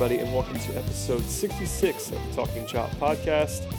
everybody, and welcome to episode 66 of the Talking Chop podcast.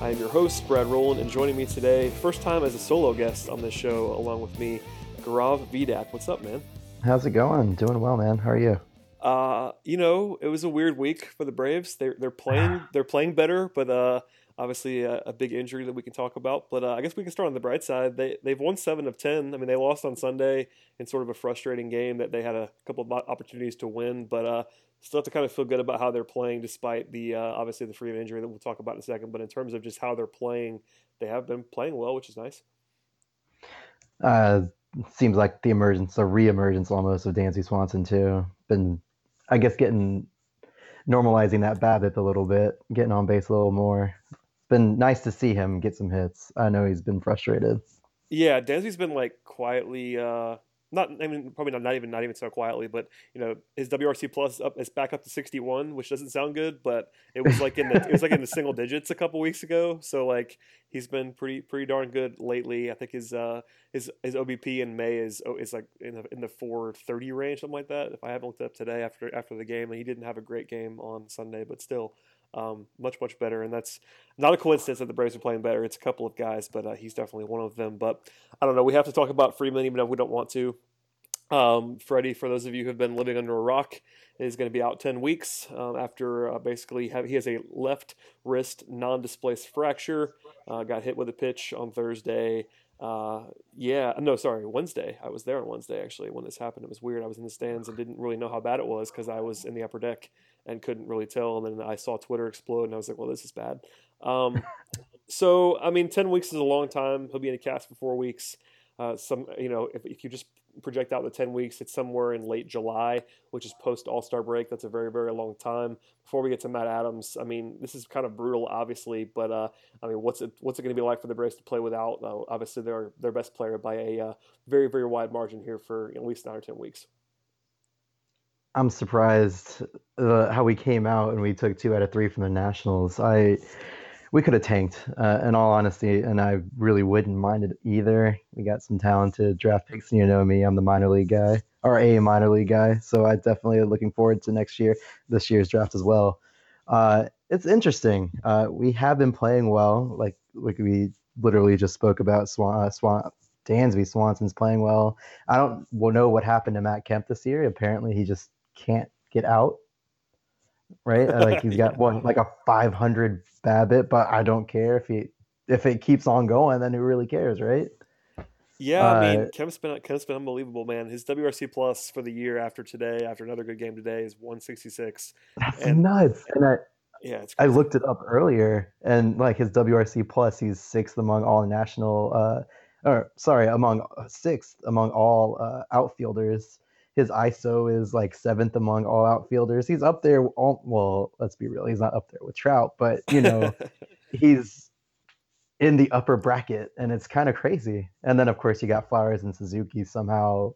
I am your host, Brad Rowland, and joining me today, first time as a solo guest on this show, along with me, Gaurav Vidak. What's up, man? How's it going? Doing well, man. How are you? Uh, you know, it was a weird week for the Braves. They're they're playing they're playing better, but uh, obviously a, a big injury that we can talk about. But uh, I guess we can start on the bright side. They they've won seven of ten. I mean, they lost on Sunday in sort of a frustrating game that they had a couple of opportunities to win, but uh, still have to kind of feel good about how they're playing despite the uh, obviously the Freeman injury that we'll talk about in a second. But in terms of just how they're playing, they have been playing well, which is nice. Uh, seems like the emergence, a re-emergence almost of Dansby Swanson too. Been, I guess, getting normalizing that BABIP a little bit, getting on base a little more. It's been nice to see him get some hits. I know he's been frustrated. Yeah, Dansby's been like quietly uh, not I mean probably not, not even not even so quietly, but you know his WRC plus up is back up to 61, which doesn't sound good, but it was like in the it was like in the single digits a couple weeks ago. So like he's been pretty pretty darn good lately. I think his uh his his OBP in May is oh, is like in the in the 430 range something like that. If I haven't looked up today after after the game, and he didn't have a great game on Sunday, but still. Um, much much better, and that's not a coincidence that the Braves are playing better. It's a couple of guys, but uh, he's definitely one of them. But I don't know. We have to talk about Freeman, even if we don't want to. Um, Freddie, for those of you who have been living under a rock, is going to be out 10 weeks um, after uh, basically have, he has a left wrist non-displaced fracture. Uh, got hit with a pitch on Thursday. Uh, yeah, no, sorry, Wednesday. I was there on Wednesday actually when this happened. It was weird. I was in the stands and didn't really know how bad it was because I was in the upper deck and couldn't really tell. And then I saw Twitter explode and I was like, well, this is bad. Um, so, I mean, 10 weeks is a long time. He'll be in a cast for four weeks. Uh, some, you know, if, if you just project out the 10 weeks, it's somewhere in late July, which is post All Star break. That's a very, very long time. Before we get to Matt Adams, I mean, this is kind of brutal, obviously, but uh, I mean, what's it what's it going to be like for the Braves to play without? Uh, obviously, they're their best player by a uh, very, very wide margin here for at least nine or 10 weeks. I'm surprised uh, how we came out and we took two out of three from the Nationals. I we could have tanked, uh, in all honesty, and I really wouldn't mind it either. We got some talented draft picks, and you know me, I'm the minor league guy, or a minor league guy, so I definitely looking forward to next year, this year's draft as well. Uh, it's interesting. Uh, we have been playing well, like like we literally just spoke about. Swan, uh, Swan, Dansby Swanson's playing well. I don't know what happened to Matt Kemp this year. Apparently, he just can't get out right? Like he's got one like a 500 BABIP, but I don't care if he if it keeps on going, then who really cares, right? Yeah, I mean, uh, Kemp's been Kemp's been unbelievable, man. His WRC plus for the year after today, after another good game today, is 166. That's and, nuts. And I yeah, I looked it up earlier, and like his WRC plus, he's sixth among all national, uh, or sorry, among sixth among all uh, outfielders his ISO is like seventh among all outfielders. He's up there. All, well, let's be real. He's not up there with Trout, but you know, he's in the upper bracket, and it's kind of crazy. And then of course you got Flowers and Suzuki somehow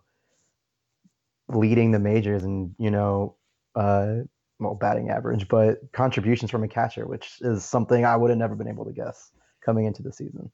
leading the majors, and you know, uh, well, batting average, but contributions from a catcher, which is something I would have never been able to guess coming into the season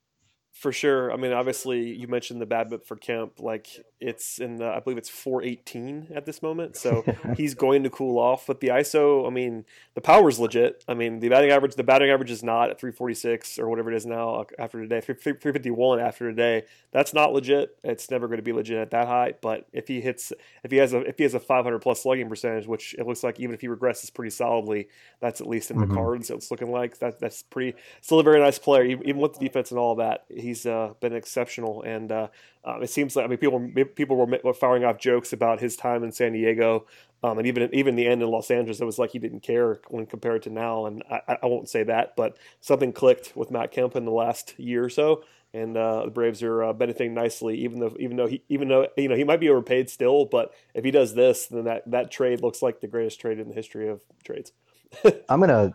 for sure. I mean, obviously, you mentioned the BABIP for Kemp. Like it's in, the, I believe it's 418 at this moment. So he's going to cool off. But the ISO, I mean, the power is legit. I mean, the batting average, the batting average is not at 346 or whatever it is now after today, 351 after today. That's not legit. It's never going to be legit at that high. But if he hits, if he has a, if he has a 500 plus slugging percentage, which it looks like even if he regresses pretty solidly, that's at least in the mm-hmm. cards. It's looking like that. That's pretty. Still a very nice player, even with the defense and all that. He he's uh, been exceptional, and uh, uh, it seems like I mean people people were firing off jokes about his time in San Diego, um, and even even the end in Los Angeles, it was like he didn't care when compared to now. And I, I won't say that, but something clicked with Matt Kemp in the last year or so, and uh, the Braves are uh, benefiting nicely. Even though even though he even though you know he might be overpaid still, but if he does this, then that that trade looks like the greatest trade in the history of trades. I'm gonna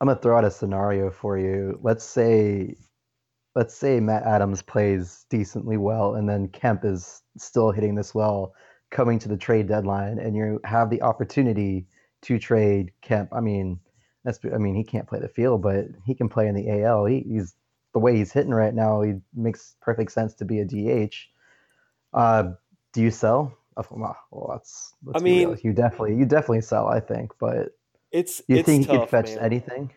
I'm gonna throw out a scenario for you. Let's say let's say Matt Adams plays decently well, and then Kemp is still hitting this well coming to the trade deadline, and you have the opportunity to trade Kemp. I mean, that's I mean he can't play the field, but he can play in the AL. He, he's the way he's hitting right now. He makes perfect sense to be a DH. Uh, do you sell? Well, that's, I mean, you definitely you definitely sell. I think, but it's you it's think tough, he could fetch man. anything?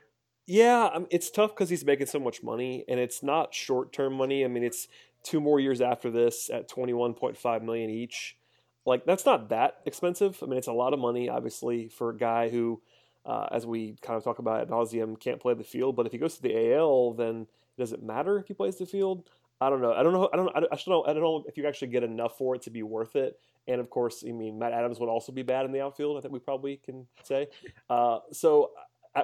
Yeah, um, it's tough because he's making so much money, and it's not short term money. I mean, it's two more years after this at twenty one point five million each. Like that's not that expensive. I mean, it's a lot of money, obviously, for a guy who, uh, as we kind of talk about at nauseum, can't play the field. But if he goes to the AL, then does it matter if he plays the field? I don't know. I don't know. I don't. I don't know. I don't know if you actually get enough for it to be worth it. And of course, I mean, Matt Adams would also be bad in the outfield. I think we probably can say. Uh, so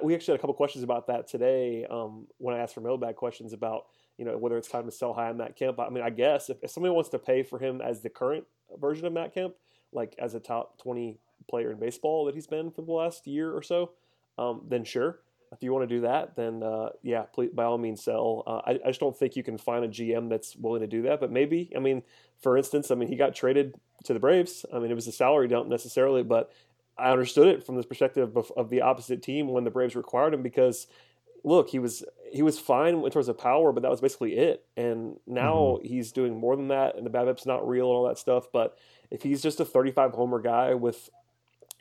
we actually had a couple questions about that today um, when I asked for mailbag questions about you know whether it's time to sell high on Matt Kemp. I mean, I guess if, if somebody wants to pay for him as the current version of Matt Kemp, like as a top twenty player in baseball that he's been for the last year or so, um, then sure. If you want to do that, then uh, yeah, please, by all means sell. Uh, I, I, just don't think you can find a GM that's willing to do that. But maybe, I mean, for instance, I mean, he got traded to the Braves. I mean, it was a salary dump necessarily, but I understood it from the perspective of, of the opposite team when the Braves required him because look, he was he was fine in terms of power, but that was basically it. And now mm-hmm. he's doing more than that, and the BABIP's not real and all that stuff. But if he's just a 35 homer guy with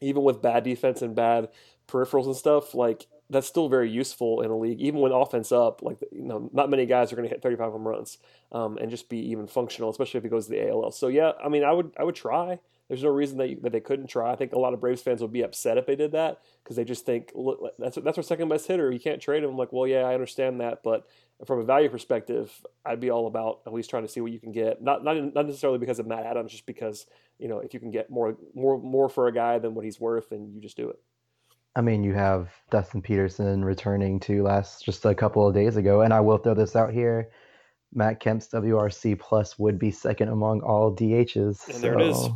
even with bad defense and bad peripherals and stuff, like that's still very useful in a league, even when offense up. Like you know, not many guys are going to hit 35 home runs um, and just be even functional, especially if he goes to the ALL. So yeah, I mean, I would I would try. There's no reason that, you, that they couldn't try. I think a lot of Braves fans would be upset if they did that because they just think look, that's that's our second best hitter. You can't trade him. I'm like, well, yeah, I understand that, but from a value perspective, I'd be all about at least trying to see what you can get. Not not not necessarily because of Matt Adams, just because you know if you can get more more more for a guy than what he's worth, then you just do it. I mean, you have Dustin Peterson returning to last just a couple of days ago, and I will throw this out here. Matt Kemp's WRC plus would be second among all DHs. And so there it is.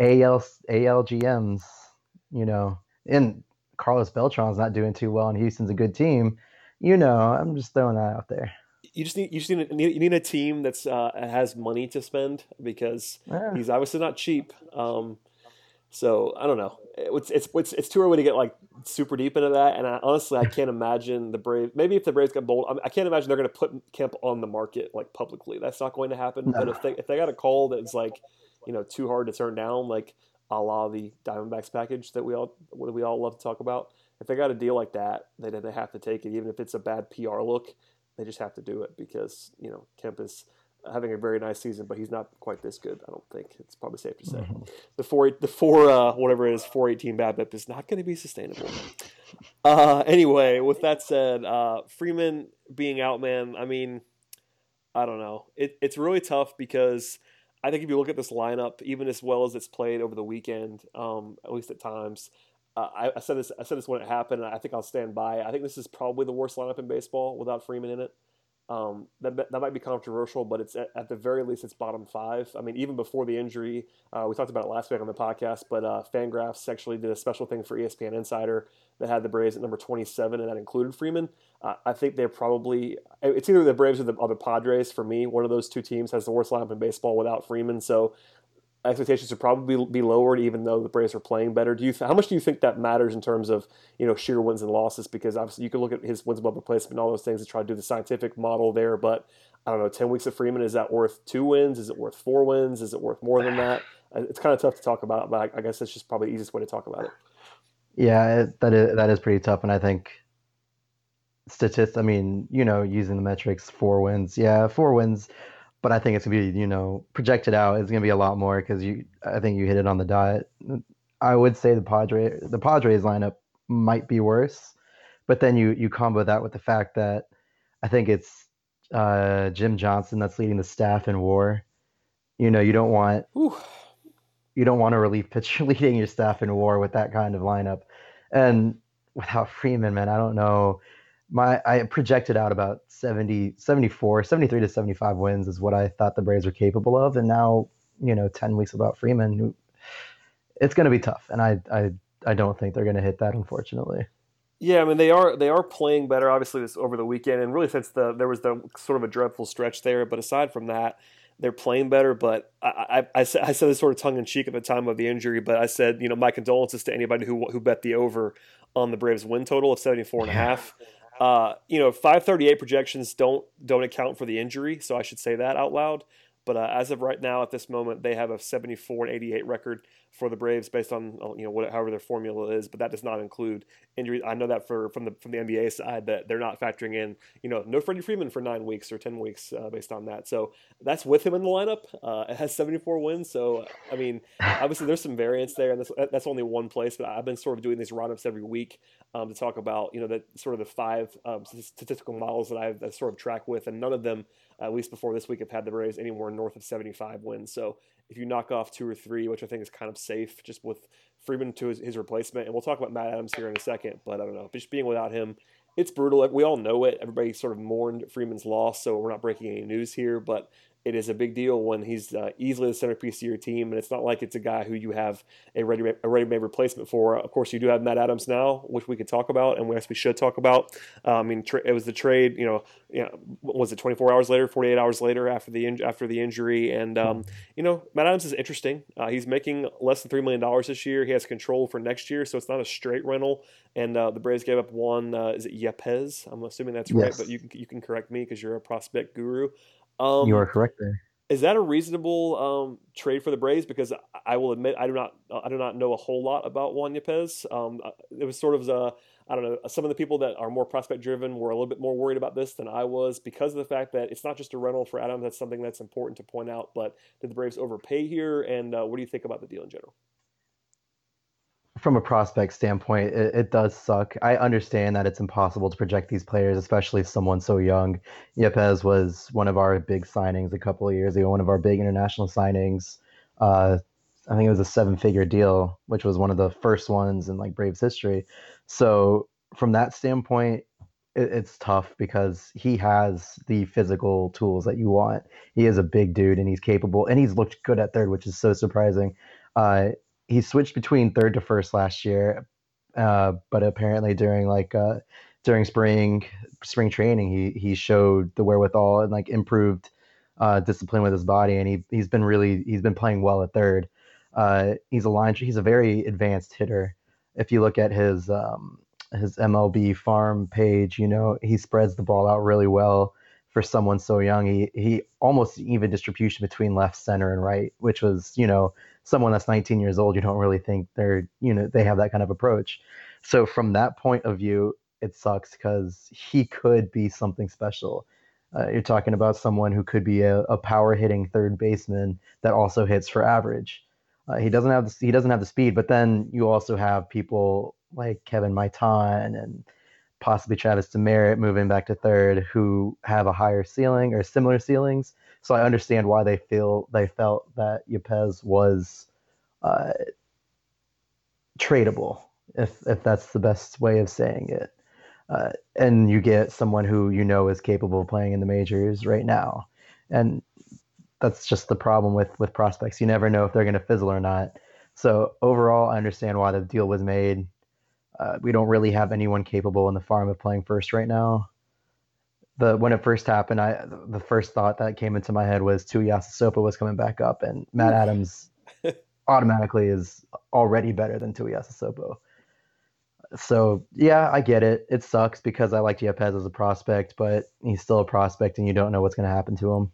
AL ALGMs, you know, and Carlos Beltran's not doing too well, and Houston's a good team. You know, I'm just throwing that out there. You just need you just need a, you need a team that's uh, has money to spend because yeah. he's obviously not cheap. Um, so I don't know. It's, it's it's it's too early to get like super deep into that. And I, honestly, I can't imagine the Braves. Maybe if the Braves get bold, I, can't imagine they're going to put Kemp on the market like publicly. That's not going to happen. No. But if they if they got a call that's like, you know, too hard to turn down, like a la the Diamondbacks package that we all that we all love to talk about. If they got a deal like that, they they have to take it, even if it's a bad PR look. They just have to do it because you know Kemp is having a very nice season, but he's not quite this good. I don't think it's probably safe to say mm-hmm. the four the four uh, whatever it is four eighteen BABIP is not going to be sustainable. Uh, anyway, with that said, uh, Freeman being out, man. I mean, I don't know. It, it's really tough because I think if you look at this lineup, even as well as it's played over the weekend, um, at least at times. Uh, I, I, said this. I said this when it happened. And I think I'll stand by. I think this is probably the worst lineup in baseball without Freeman in it. Um, that, that might be controversial, but it's at, at, the very least it's bottom five. I mean, even before the injury, uh, we talked about it last week on the podcast, but uh, Fangraphs actually did a special thing for ESPN Insider that had the Braves at number 27, and that included Freeman. Uh, I think they're probably it's either the Braves or the, or the Padres for me. One of those two teams has the worst lineup in baseball without Freeman, so expectations would probably be lowered, even though the Braves are playing better. Do you? How much do you think that matters in terms of you know sheer wins and losses? Because obviously you can look at his wins above replacement and all those things to try to do the scientific model there. But I don't know, ten weeks of Freeman is that worth two wins? Is it worth four wins? Is it worth more than that? Uh, it's kind of tough to talk about, but I guess that's just probably the easiest way to talk about it. Yeah, that is that is pretty tough, and I think statistics. I mean, you know, using the metrics, four wins. Yeah, four wins but I think it's gonna be you know projected out. It's gonna be a lot more because you. I think you hit it on the dot. I would say the Padre the Padres lineup might be worse, but then you you combo that with the fact that I think it's uh, Jim Johnson that's leading the staff in WAR. You know, you don't want you don't want a relief pitcher leading your staff in WAR with that kind of lineup, and without Freeman, man, I don't know. My I projected out about 70, 74, 73 to 75 wins is what I thought the Braves were capable of, and now you know, 10 weeks without Freeman, it's going to be tough, and I I I don't think they're going to hit that, unfortunately. Yeah, I mean they are they are playing better obviously this over the weekend, and really since the there was the sort of a dreadful stretch there. But aside from that, they're playing better. But I I, I, said, I said this sort of tongue in cheek at the time of the injury, but I said you know my condolences to anybody who who bet the over on the Braves win total of 74 and a half. Uh, you know, 538 projections don't don't account for the injury, so I should say that out loud. But uh, as of right now, at this moment, they have a 74 and 88 record for the Braves based on uh, you know what, however their formula is. But that does not include injuries. I know that for from the from the NBA side that they're not factoring in you know no Freddie Freeman for nine weeks or ten weeks uh, based on that. So that's with him in the lineup. Uh, it has 74 wins. So I mean, obviously there's some variance there, and that's, that's only one place. But I've been sort of doing these roundups every week um, to talk about you know the sort of the five um, statistical models that I've sort of track with, and none of them at least before this week have had the Braves anywhere north of 75 wins. So if you knock off two or three, which I think is kind of safe, just with Freeman to his, his replacement, and we'll talk about Matt Adams here in a second. But I don't know, just being without him, it's brutal. We all know it. Everybody sort of mourned Freeman's loss, so we're not breaking any news here. But it is a big deal when he's uh, easily the centerpiece of your team, and it's not like it's a guy who you have a ready a ready made replacement for. Of course, you do have Matt Adams now, which we could talk about, and we actually should talk about. Uh, I mean, tra- it was the trade. You know, you know, was it 24 hours later, 48 hours later after the in- after the injury, and um, you know, Matt Adams is interesting. Uh, he's making less than three million dollars this year. He has control for next year, so it's not a straight rental. And uh, the Braves gave up one. Uh, is it Yepez? I'm assuming that's right, but you can you can correct me because you're a prospect guru. Um, you are correct there. Is that a reasonable um, trade for the Braves? Because I will admit I do not I do not know a whole lot about Juan Yepez. Um, uh, it was sort of a I don't know. Some of the people that are more prospect driven were a little bit more worried about this than I was because of the fact that it's not just a rental for Adams. That's something that's important to point out. But did the Braves overpay here? And uh, what do you think about the deal in general? From a prospect standpoint, it, it, does suck. I understand that it's impossible to project these players, especially someone so young. Yepez was one of our big signings a couple of years ago, one of our big international signings. Uh, I think it was a seven-figure deal, which was one of the first ones in like Braves history. So from that standpoint, it, it's tough because he has the physical tools that you want. He is a big dude and he's capable, and he's looked good at third, which is so surprising. Uh, he switched between third to first last year, uh, but apparently during like uh, during spring spring training, he he showed the wherewithal and like improved uh, discipline with his body, and he he's been really he's been playing well at third. Uh, he's a line he's a very advanced hitter. If you look at his um, his MLB farm page, you know he spreads the ball out really well for someone so young. He he almost even distribution between left, center, and right, which was you know someone that's 19 years old. You don't really think they're you know they have that kind of approach. So from that point of view, it sucks because he could be something special. Uh, you're talking about someone who could be a, a, power hitting third baseman that also hits for average. Uh, he doesn't have the, he doesn't have the speed, but then you also have people like Kevin Maitan and possibly Travis Demeritte moving back to third, who have a higher ceiling or similar ceilings. So I understand why they feel they felt that Yepez was uh, tradable, if if that's the best way of saying it. Uh, and you get someone who you know is capable of playing in the majors right now, and that's just the problem with with prospects. You never know if they're going to fizzle or not. So overall, I understand why the deal was made. Uh, we don't really have anyone capable in the farm of playing first right now. The when it first happened, I the first thought that came into my head was Tuiasosopo was coming back up, and Matt Adams automatically is already better than Tuiasosopo. So yeah, I get it. It sucks because I like Yepez as a prospect, but he's still a prospect, and you don't know what's going to happen to him.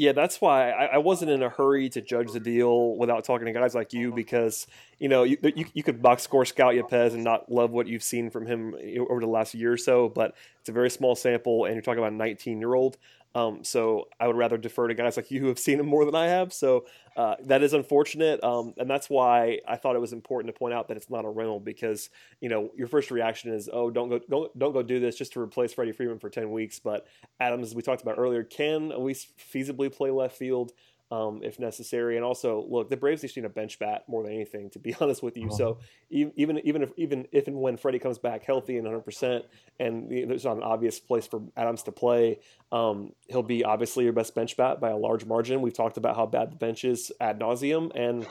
Yeah, that's why I, I, wasn't in a hurry to judge the deal without talking to guys like you uh-huh. because you know you, you, you could box score scout Yepez and not love what you've seen from him over the last year or so, but it's a very small sample, and you're talking about a 19 year old. Um, so I would rather defer to guys like you who have seen him more than I have. So uh, that is unfortunate, um, and that's why I thought it was important to point out that it's not a rental because you know your first reaction is, oh, don't go, don't, don't go do this just to replace Freddie Freeman for ten weeks. But Adams, as we talked about earlier, can at least feasibly play left field um, if necessary. And also, look, the Braves need a bench bat more than anything, to be honest with you. Uh-huh. So even even if even if and when Freddie comes back healthy and 100 percent, and there's not an obvious place for Adams to play, um, he'll be obviously your best bench bat by a large margin. We've talked about how bad the bench is ad nauseum, and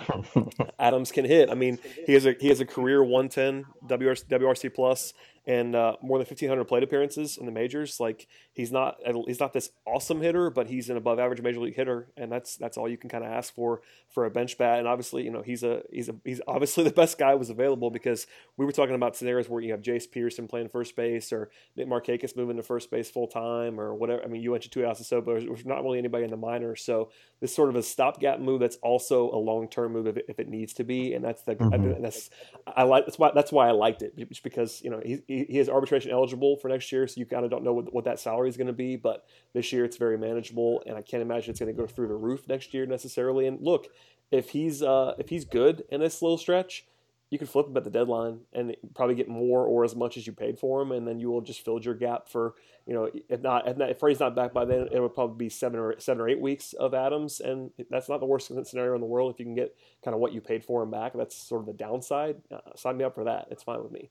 Adams can hit. I mean, he has a he has a career 110 WRC, WRC plus and uh, more than 1500 plate appearances in the majors. Like he's not he's not this awesome hitter, but he's an above average major league hitter, and that's that's all you can kind of ask for for a bench bat. And obviously, you know, he's a he's a he's obviously the best guy was available because we were talking about scenarios where you have Jace Peterson playing first base or Nick Markakis moving to first base full time or whatever. I mean, you went to two houses so, but there's not really anybody in the minors, so this sort of a stopgap move that's also a long term move if it, if it, needs to be, and that's the mm-hmm. I, that's I like that's why that's why I liked it just because you know he he is arbitration eligible for next year, so you kind of don't know what, what that salary is going to be. But this year it's very manageable, and I can't imagine it's going to go through the roof next year necessarily. And look, if he's uh, if he's good in this little stretch, you can flip him at the deadline and probably get more or as much as you paid for him, and then you will just fill your gap for you know if not if, not, if Freddie's not back by then, it would probably be seven or seven or eight weeks of Adams, and that's not the worst scenario in the world if you can get kind of what you paid for him back. That's sort of the downside. Uh, sign me up for that. It's fine with me.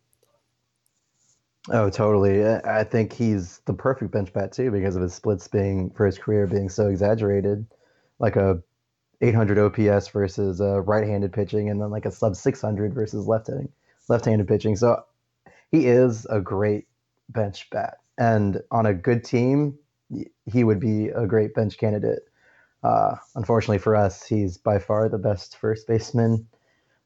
Oh, totally. I think he's the perfect bench bat too because of his splits being for his career being so exaggerated, like a 800 OPS versus a right-handed pitching, and then like a sub 600 versus left-handed left-handed pitching. So he is a great bench bat, and on a good team, he would be a great bench candidate. Uh, unfortunately for us, he's by far the best first baseman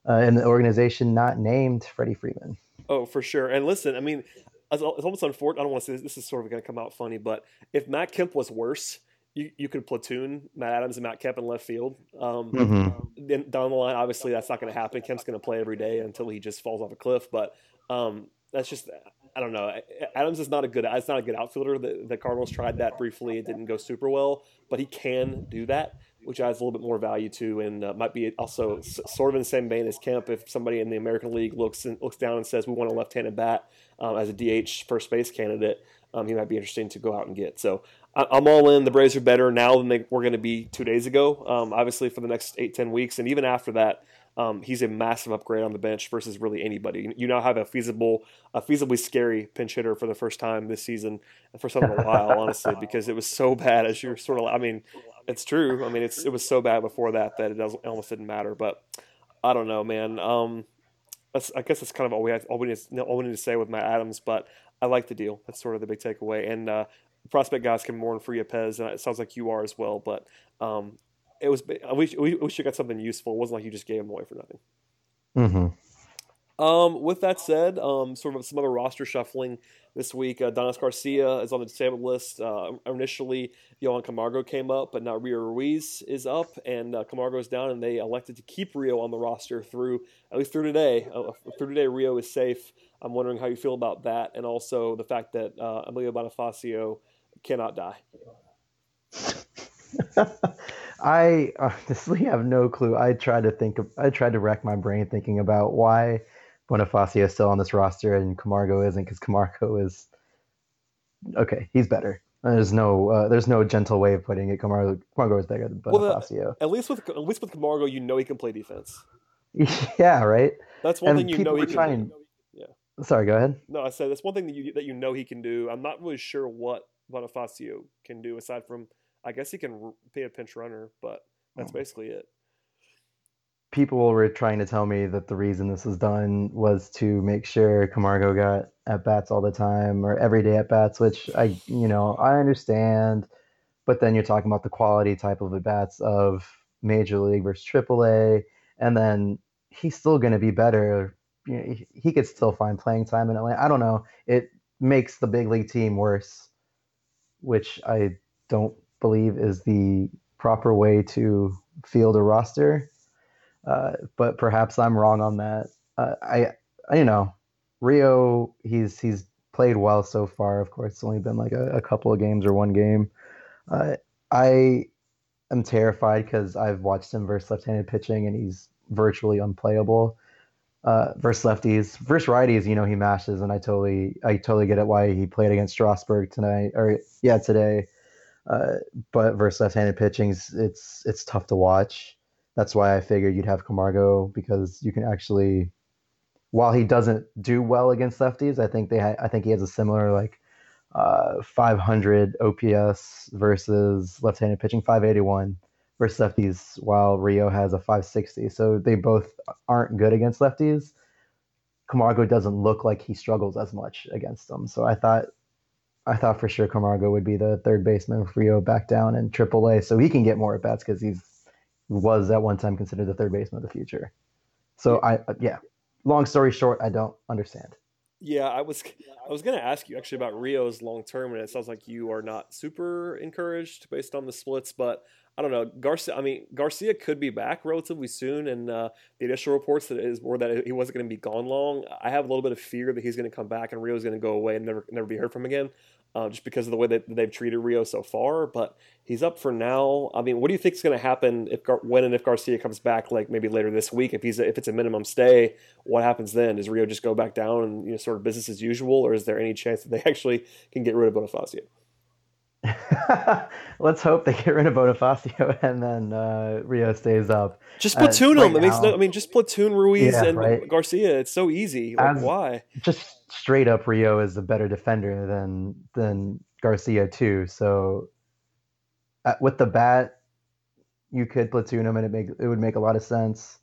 uh, in the organization, not named Freddie Freeman. Oh, for sure. And listen, I mean, it's almost unfortunate. I don't want to say this, this is sort of going to come out funny, but if Matt Kemp was worse, you, you could platoon Matt Adams and Matt Kemp in left field. Um, mm-hmm. Then down the line, obviously that's not going to happen. Kemp's going to play every day until he just falls off a cliff. But um, that's just I don't know. Adams is not a good. It's not a good outfielder. The, the Cardinals tried that briefly. It didn't go super well, but he can do that which adds a little bit more value to, and uh, might be also sort of in the same vein as Kemp. If somebody in the American League looks and, looks down and says we want a left-handed bat um, as a DH first base candidate, um, he might be interesting to go out and get. So I, am all in. The Braves are better now than they were going to be two days ago. Um, obviously, for the next eight ten weeks, and even after that, um, he's a massive upgrade on the bench versus really anybody. You now have a feasible, a feasibly scary pinch hitter for the first time this season, for some of a while, honestly, because it was so bad. As you're sort of, I mean, it's true. I mean, it's it was so bad before that that it almost didn't matter. But I don't know, man. Um, I guess that's kind of all we have, all we need, to, all we need to say with Matt Adams. But I like the deal. That's sort of the big takeaway. And uh, prospect guys can mourn for Yepez, and it sounds like you are as well. But um, it was we we, we should got something useful. It wasn't like you just gave him away for nothing. Mm-hmm. Um, with that said, um, sort of some other roster shuffling this week. Uh, Donis Garcia is on the disabled list. Uh, initially, Johan Camargo came up, but now Rio Ruiz is up, and uh, Camargo is down, and they elected to keep Rio on the roster through at least through today. Uh, through today, Rio is safe. I'm wondering how you feel about that, and also the fact that uh, Emilio Bonifacio cannot die. I honestly have no clue. I tried to think of, I tried to rack my brain thinking about why Bonifacio is still on this roster and Camargo isn't because Camargo is okay. He's better. There's no uh, there's no gentle way of putting it. Camargo Camargo is better than Bonifacio. Well, at least with at least with Camargo, you know he can play defense. yeah, right. That's one and thing you know he can. Do. Yeah. Sorry, go ahead. No, I said that's one thing that you that you know he can do. I'm not really sure what Bonifacio can do aside from I guess he can be a pinch runner, but that's mm. basically it people were trying to tell me that the reason this was done was to make sure Camargo got at bats all the time or everyday at bats, which I, you know, I understand. But then you're talking about the quality type of at bats of Major League versus AAA, and then he's still going to be better. You know, he, he could still find playing time in Atlanta. I don't know. It makes the big league team worse, which I don't believe is the proper way to field a roster uh, but perhaps I'm wrong on that. Uh, I, I, you know, Rio, he's he's played well so far. Of course, it's only been like a, a, couple of games or one game, Uh, I am terrified because I've watched him versus left-handed pitching, and he's virtually unplayable. Uh, versus lefties, versus righties, you know he mashes, and I totally, I totally get it why he played against Strasburg tonight, or yeah, today. Uh, but versus left-handed pitching, it's it's tough to watch. That's why I figured you'd have Camargo because you can actually, while he doesn't do well against lefties, I think they, ha- I think he has a similar like uh, 500 OPS versus left-handed pitching, 581 versus lefties, while Rio has a 560. So they both aren't good against lefties. Camargo doesn't look like he struggles as much against them. So I thought I thought for sure Camargo would be the third baseman for Rio back down in AAA, so he can get more at bats because he's was at one time considered the third baseman of the future. So I yeah. Long story short, I don't understand. Yeah, I was I was going to ask you actually about Rio's long term, and it sounds like you are not super encouraged based on the splits. But I don't know Garcia. I mean Garcia could be back relatively soon, and uh, the initial reports that is were that he wasn't going to be gone long. I have a little bit of fear that he's going to come back and Rio's going to go away and never never be heard from again uh, just because of the way that they've treated Rio so far. But he's up for now. I mean, what do you think is going to happen if when and if Garcia comes back, like maybe later this week? If he's if it's a minimum stay, what happens then? Does Rio just go back down and you know sort of business as usual, or is there any chance that they actually can get rid of Bonifacio? Let's hope they get rid of Bonifacio and then uh, Rio stays up. Just platoon uh, right them. Now, no, I mean, just platoon Ruiz yeah, and right. Garcia. It's so easy. Like, As, why? Just straight up, Rio is a better defender than than Garcia too. So uh, with the bat, you could platoon him, and it make it would make a lot of sense.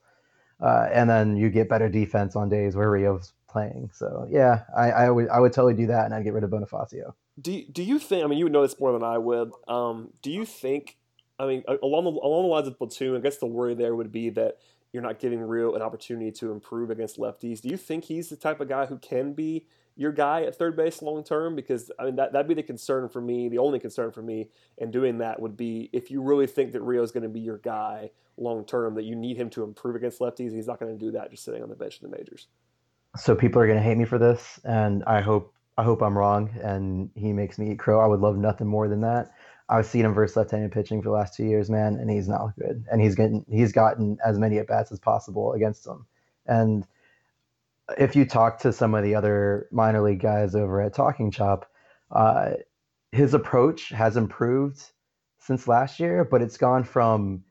Uh, and then you get better defense on days where Rio's playing. So yeah, I, I would I would totally do that, and I'd get rid of Bonifacio. Do Do you think? I mean, you would know this more than I would. Um, do you think? I mean, along the along the lines of platoon, I guess the worry there would be that you're not giving Rio an opportunity to improve against lefties. Do you think he's the type of guy who can be your guy at third base long term? Because I mean, that that'd be the concern for me. The only concern for me in doing that would be if you really think that Rio is going to be your guy long term, that you need him to improve against lefties. He's not going to do that just sitting on the bench in the majors. So people are going to hate me for this, and I hope I hope I'm wrong and he makes me eat crow. I would love nothing more than that. I've seen him versus left-handed pitching for the last two years, man, and he's not good. And he's getting he's gotten as many at bats as possible against them. And if you talk to some of the other minor league guys over at Talking Chop, uh, his approach has improved since last year, but it's gone from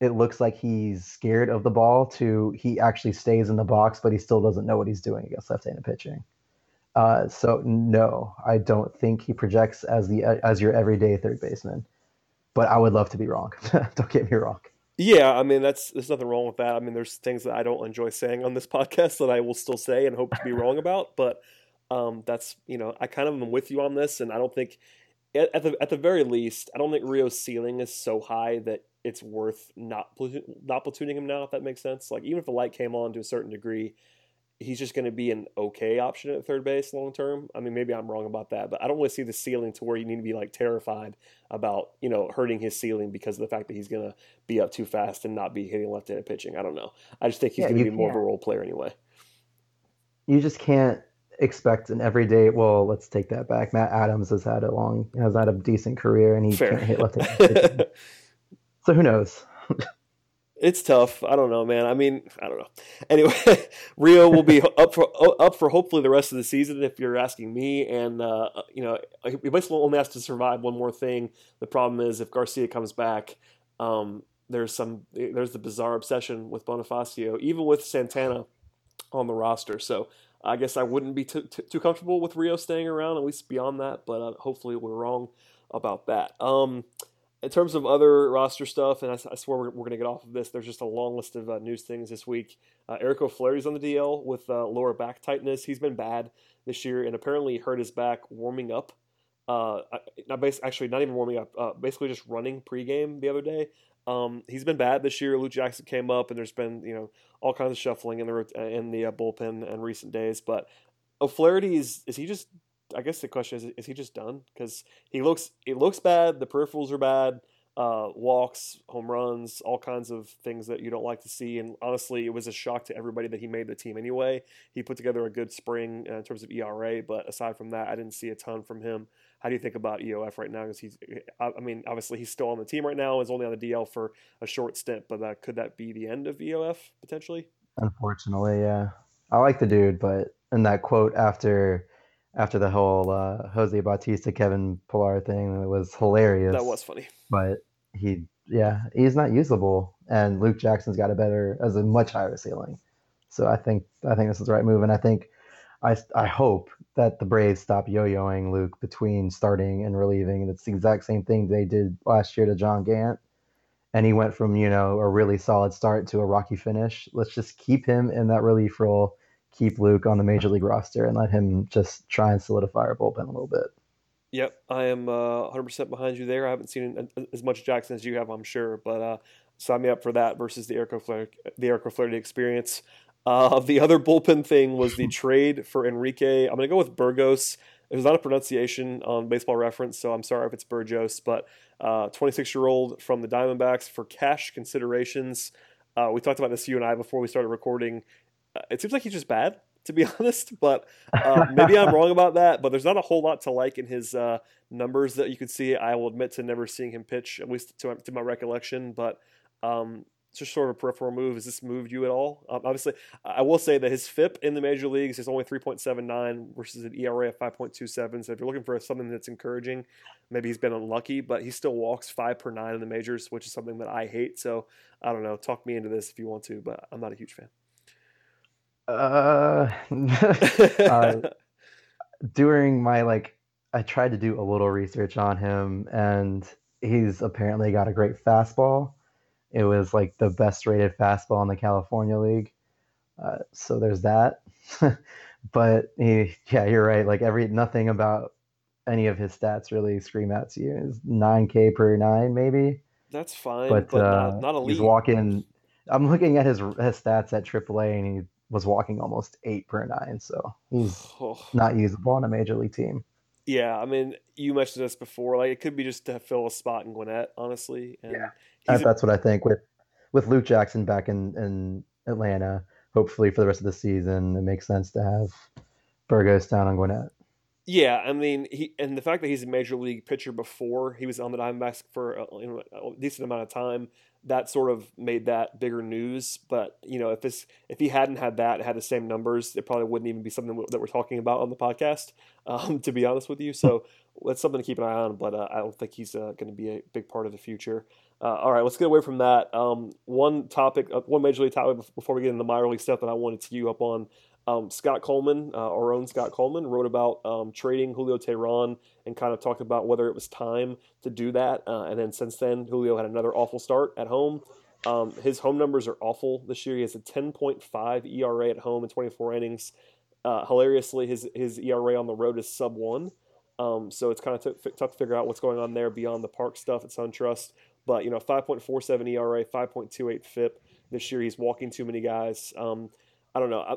it looks like he's scared of the ball to he actually stays in the box, but he still doesn't know what he's doing against left-handed pitching. Uh, so no, I don't think he projects as the as your everyday third baseman. But I would love to be wrong. don't get me wrong. Yeah, I mean that's there's nothing wrong with that. I mean there's things that I don't enjoy saying on this podcast that I will still say and hope to be wrong about, but um, that's you know I kind of am with you on this, and I don't think at, the at the very least I don't think Rio's ceiling is so high that it's worth not not platooning him now. If that makes sense, like even if the light came on to a certain degree, he's just going to be an okay option at third base long term. I mean, maybe I'm wrong about that, but I don't really see the ceiling to where you need to be like terrified about you know hurting his ceiling because of the fact that he's going to be up too fast and not be hitting left-handed pitching. I don't know. I just think he's yeah, going to be more of a role player anyway. You just can't expect an everyday. Well, let's take that back. Matt Adams has had a long, has had a decent career, and he Fair. can't hit left-handed. so who knows? it's tough. I don't know, man. I mean, I don't know. Anyway, Rio will be up for up for hopefully the rest of the season. If you're asking me, and uh, you know, we basically only has to survive one more thing. The problem is if Garcia comes back, um, there's some there's the bizarre obsession with Bonifacio, even with Santana on the roster. So I guess I wouldn't be too, too, too comfortable with Rio staying around, at least beyond that. But uh, hopefully we're wrong about that. Um, in terms of other roster stuff, and I, I swear we're, we're going to get off of this, there's just a long list of uh, news things this week. Uh, Eric O'Flaherty's on the DL with uh, lower back tightness. He's been bad this year and apparently hurt his back warming up. Uh, not bas- actually, not even warming up, uh, basically just running pregame the other day. Um, he's been bad this year. Luke Jackson came up, and there's been you know all kinds of shuffling in the in the uh, bullpen in recent days. But O'Flaherty is is he just I guess the question is, is he just done? Because he looks, it looks bad. The peripherals are bad. Uh, walks, home runs, all kinds of things that you don't like to see. And honestly, it was a shock to everybody that he made the team anyway. He put together a good spring uh, in terms of ERA, but aside from that, I didn't see a ton from him. how do you think about EOF right now? Because he's, I mean, obviously he's still on the team right now. Is only on the DL for a short stint, but uh, could that be the end of EOF potentially? Unfortunately, yeah. I like the dude, but in that quote after after the whole uh, Jose Bautista Kevin Pillar thing, it was hilarious. That was funny. But he, yeah, he's not usable, and Luke Jackson's got a better, as a much higher ceiling. So I think I think this is the right move, and I think I I hope that the Braves stop yo-yoing Luke between starting and relieving. It's the exact same thing they did last year to John Gant, and he went from you know a really solid start to a rocky finish. Let's just keep him in that relief role keep Luke on the major league roster and let him just try and solidify our bullpen a little bit. Yep, I am uh, 100% behind you there. I haven't seen as much Jackson as you have, I'm sure, but uh, sign me up for that versus the Eric O'Flaherty, the Eric O'Flaherty experience. Uh, the other bullpen thing was the trade for Enrique. I'm going to go with Burgos. There's not a pronunciation on Baseball Reference, so I'm sorry if it's Burgos, but 26 uh, year old from the Diamondbacks for cash considerations. Uh, we talked about this you and I before we started recording it seems like he's just bad to be honest. But uh, maybe I'm wrong about that. But there's not a whole lot to like in his uh, numbers that you could see. I will admit to never seeing him pitch, at least to, to my recollection. But um, it's just sort of a peripheral move. Has this moved you at all? Um, obviously, I will say that his FIP in the major leagues is only 3.79 versus an ERA of 5.27. So if you're looking for something that's encouraging, maybe he's been unlucky, but he still walks five per nine in the majors, which is something that I hate. So I don't know. Talk me into this if you want to, but I'm not a huge fan. Uh, uh, during my like, I tried to do a little research on him, and he's apparently got a great fastball. It was like the best rated fastball in the California League. Uh, so there's that. but he, yeah, you're right. Like every nothing about any of his stats really scream out to you. Is nine K per nine, maybe. That's fine, but, but uh, not, not elite. He's walking. I'm looking at his his stats at AAA, and he was walking almost eight per nine, so he's oh. not usable on a major league team. Yeah, I mean, you mentioned this before. Like, it could be just to fill a spot in Gwinnett, honestly. And yeah, that's a- what I think. With with Luke Jackson back in in Atlanta, hopefully for the rest of the season, it makes sense to have Burgos down on Gwinnett. Yeah, I mean, he and the fact that he's a major league pitcher before he was on the Diamondbacks for a, you know, a decent amount of time, that sort of made that bigger news. But you know, if this if he hadn't had that, had the same numbers, it probably wouldn't even be something that we're talking about on the podcast. Um, to be honest with you, so that's something to keep an eye on. But uh, I don't think he's uh, going to be a big part of the future. Uh, all right, let's get away from that. Um, one topic, uh, one major league topic before we get into minor league stuff that I wanted to you up on um, Scott Coleman, uh, our own Scott Coleman, wrote about um, trading Julio Teheran and kind of talked about whether it was time to do that. Uh, and then since then, Julio had another awful start at home. Um, his home numbers are awful this year. He has a 10.5 ERA at home in 24 innings. Uh, hilariously, his his ERA on the road is sub one. Um, so it's kind of t- tough to figure out what's going on there beyond the park stuff at SunTrust. But you know, 5.47 ERA, 5.28 FIP. This year, he's walking too many guys. Um, I don't know. I,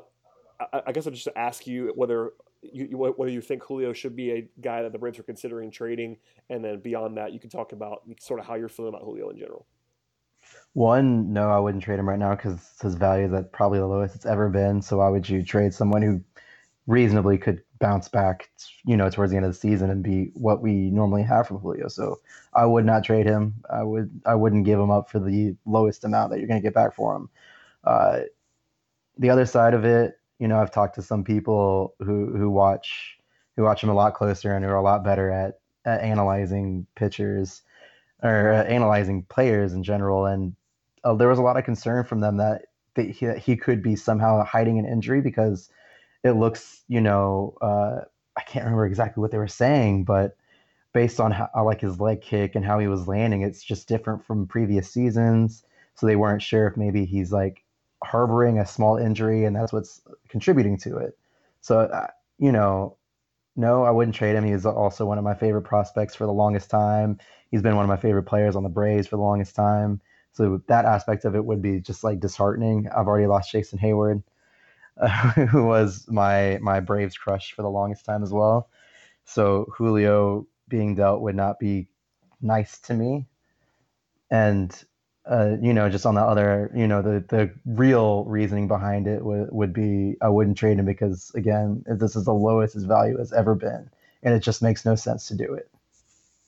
I, I guess I'll just ask you whether you, whether you think Julio should be a guy that the Braves are considering trading, and then beyond that, you can talk about sort of how you're feeling about Julio in general. One, no, I wouldn't trade him right now because his value is at probably the lowest it's ever been. So why would you trade someone who reasonably could bounce back, you know, towards the end of the season and be what we normally have from Julio? So I would not trade him. I would I wouldn't give him up for the lowest amount that you're going to get back for him. Uh, the other side of it, you know, I've talked to some people who who watch who watch him a lot closer and who are a lot better at, at analyzing pitchers or uh, analyzing players in general. And uh, there was a lot of concern from them that, that he, he could be somehow hiding an injury because it looks, you know, uh, I can't remember exactly what they were saying, but based on how like his leg kick and how he was landing, it's just different from previous seasons. So they weren't sure if maybe he's like harboring a small injury, and that's what's contributing to it. So, you know, no, I wouldn't trade him. He's also one of my favorite prospects for the longest time. He's been one of my favorite players on the Braves for the longest time. So that aspect of it would be just like disheartening. I've already lost Jason Heyward, uh, who was my my Braves crush for the longest time as well. So Julio being dealt would not be nice to me. And uh, you know, just on the other, you know, the the real reasoning behind it would would be I wouldn't trade him because again, this is the lowest his value has ever been and it just makes no sense to do it.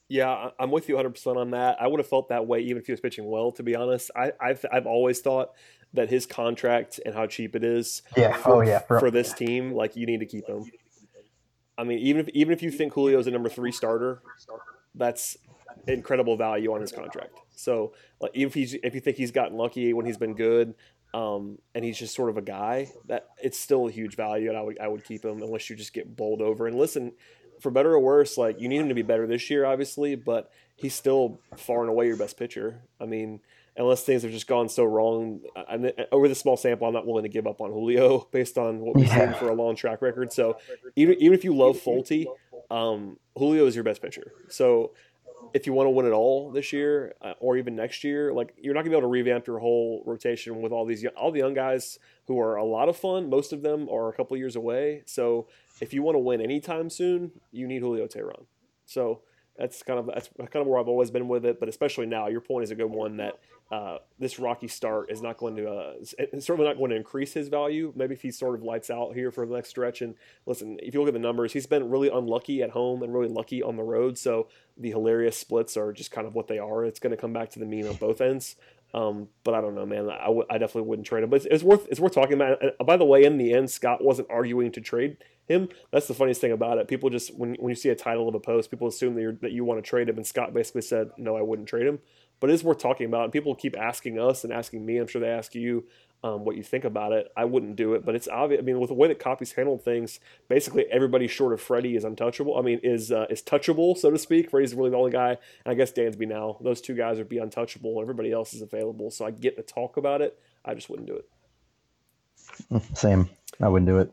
Yeah, I'm with you 100% on that. I would have felt that way even if he was pitching well, to be honest. I, have I've always thought that his contract and how cheap it is yeah. For, oh, yeah. for, for this team, like you need to keep him. I mean, even if even if you think Julio's a number three starter, that's incredible value on his contract. So like, if he's if you think he's gotten lucky when he's been good, um, and he's just sort of a guy, that it's still a huge value, and I would I would keep him unless you just get bowled over. And listen, for better or worse, like you need him to be better this year, obviously, but he's still far and away your best pitcher. I mean, unless things have just gone so wrong. I, over the small sample, I'm not willing to give up on Julio based on what we've yeah. seen for a long track record. So even even if you love Folty, um, Julio is your best pitcher. So if you want to win it all this year uh, or even next year, like you're not gonna be able to revamp your whole rotation with all these all the young guys who are a lot of fun. Most of them are a couple years away. So if you want to win anytime soon, you need Julio Teheran. So that's kind of that's kind of where I've always been with it. But especially now, your point is a good one that uh, this rocky start is not going to uh, it's certainly not going to increase his value. Maybe if he sort of lights out here for the next stretch. And listen, if you look at the numbers, he's been really unlucky at home and really lucky on the road. So the hilarious splits are just kind of what they are. It's going to come back to the mean on both ends. Um, but I don't know, man. I, w- I definitely wouldn't trade him. But it's, it's worth it's worth talking about. And by the way, in the end, Scott wasn't arguing to trade him. That's the funniest thing about it. People just when when you see a title of a post, people assume that, that you want to trade him. And Scott basically said, "No, I wouldn't trade him." But it is worth talking about. And people keep asking us and asking me. I'm sure they ask you um, what you think about it. I wouldn't do it, but it's obvious. I mean, with the way that Coppy's handled things, basically everybody short of Freddie is untouchable. I mean, is uh, is touchable, so to speak. Freddie's really the only guy, and I guess Dansby now. Those two guys would be untouchable, everybody else is available. So I get to talk about it. I just wouldn't do it. Same. I wouldn't do it.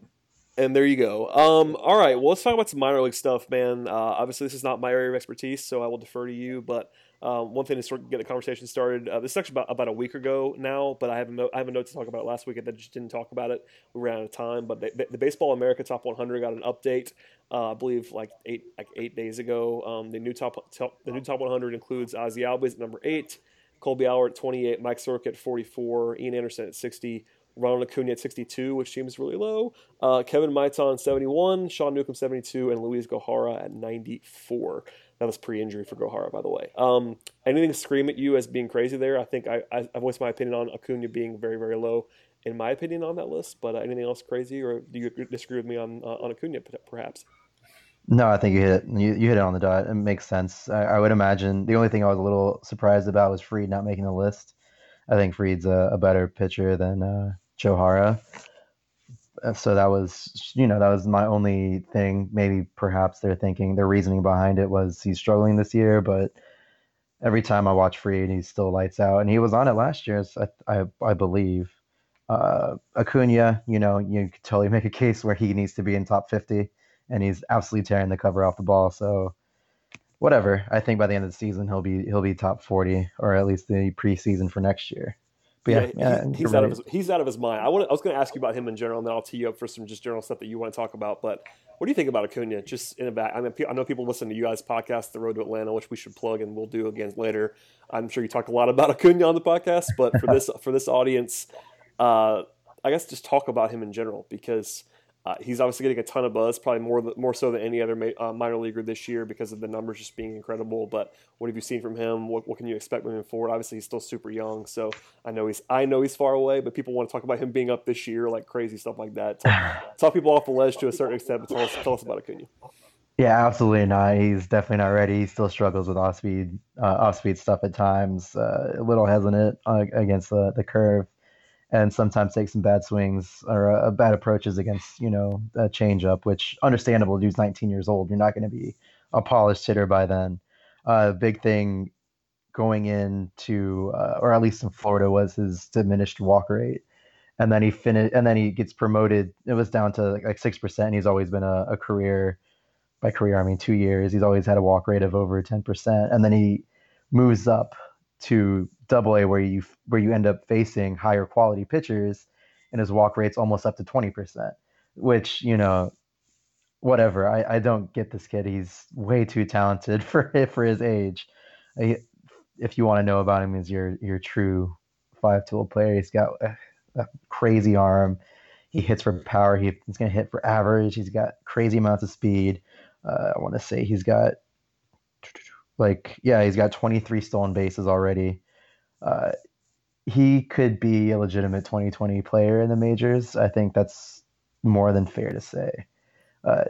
And there you go. Um, all right. Well, let's talk about some minor league stuff, man. Uh, obviously, this is not my area of expertise, so I will defer to you. But um, one thing to sort of get the conversation started. Uh, this is actually about, about a week ago now, but I have a note, I have a note to talk about last week. I just didn't talk about it. We ran out of time. But the, Baseball America Top 100 got an update. Uh, I believe like eight like eight days ago. Um, the new top, top, the new top 100 includes Ozzy Albies at number eight, Kolby Allard at 28, Mike Soroka at 44, Ian Anderson at 60. Ronald Acuna at 62, which seems really low. Uh, Kevin Maitan 71, Sean Newcomb 72, and Luis Gohara at 94. That was pre-injury for Gohara, by the way. Um, anything scream at you as being crazy there? I think I, I, I voiced my opinion on Acuna being very, very low, in my opinion, on that list. But uh, anything else crazy, or do you disagree with me on uh, on Acuna, perhaps? No, I think you hit it. You, you hit it on the dot. It makes sense. I, I, would imagine the only thing I was a little surprised about was Fried not making the list. I think Fried's a, a better pitcher than uh, so that was you know that was my only thing. Maybe perhaps they're thinking their reasoning behind it was he's struggling this year but every time i watch Fried he still lights out. And he was on it last year i i, I believe. Uh, acuna you know you could totally make a case where he needs to be in top 50 and he's absolutely tearing the cover off the ball. So whatever. I think by the end of the season he'll be he'll be top 40 or at least the preseason for next year yeah, yeah, he's, he's out of his he's out of his mind. I want I was going to ask you about him in general, and then I'll tee you up for some just general stuff that you want to talk about. But what do you think about Acuna? Just in a back, I mean, I know people listen to you guys' podcast, The Road to Atlanta, which we should plug, and we'll do again later. I'm sure you talk a lot about Acuna on the podcast, but for this for this audience, uh, I guess just talk about him in general because uh, he's obviously getting a ton of buzz, probably more more so than any other ma- uh, minor leaguer this year because of the numbers just being incredible. But what have you seen from him? What, what can you expect moving forward? Obviously, he's still super young, so I know he's I know he's far away. But people want to talk about him being up this year, like crazy stuff like that. Talk, talk people off the ledge to a certain extent, but tell us tell us about it, can you? Yeah, absolutely not. He's definitely not ready. He still struggles with off speed, uh, off speed stuff at times. Uh, a little hesitant uh, against the the curve and sometimes take some bad swings or uh, bad approaches against you know a changeup, which understandable. Dude's 19 years old. You're not going to be a polished hitter by then. Uh, big thing going into uh, or at least in Florida was his diminished walk rate, and then he finished and then he gets promoted. It was down to like six percent. He's always been a, a career by career I mean two years. He's always had a walk rate of over 10 percent, and then he moves up to double A where you where you end up facing higher quality pitchers and his walk rate's almost up to 20%, which, you know, whatever. I, I don't get this kid. He's way too talented for for his age. I, if you want to know about him, is your your true five tool player. He's got a, a crazy arm. He hits for power. He, he's going to hit for average. He's got crazy amounts of speed. uh, I want to say he's got like yeah, he's got 23 stolen bases already. Uh, he could be a legitimate 2020 player in the majors. I think that's more than fair to say. Uh,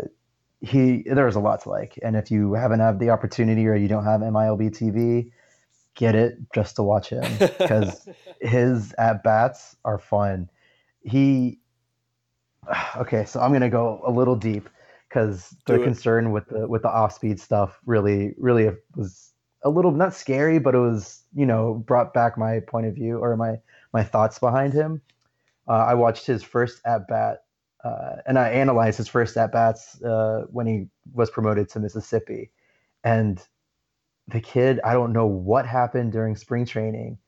he there's a lot to like, and if you haven't had the opportunity or you don't have MILB TV, get it just to watch him because his at bats are fun. He okay, so I'm gonna go a little deep because the concern with the with the off speed stuff really really was a little not scary, but it was you know brought back my point of view or my my thoughts behind him. Uh, I watched his first at bat, uh, and I analyzed his first at bats uh, when he was promoted to Mississippi, and the kid I don't know what happened during spring training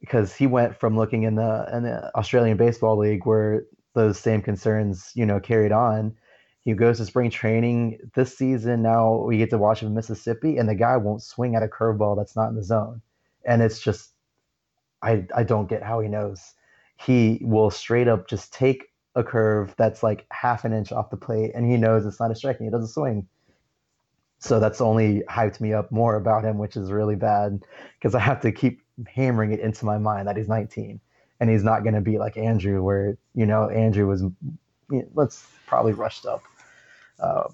because he went from looking in the in the Australian Baseball League where those same concerns you know carried on he goes to spring training this season. Now we get to watch him in Mississippi, and the guy won't swing at a curveball that's not in the zone. And it's just, I I don't get how he knows. He will straight up just take a curve that's like half an inch off the plate, and he knows it's not a strike, and he doesn't swing. So that's only hyped me up more about him, which is really bad because I have to keep hammering it into my mind that he's 19 and he's not going to be like Andrew, where you know Andrew was, let's probably rushed up uh,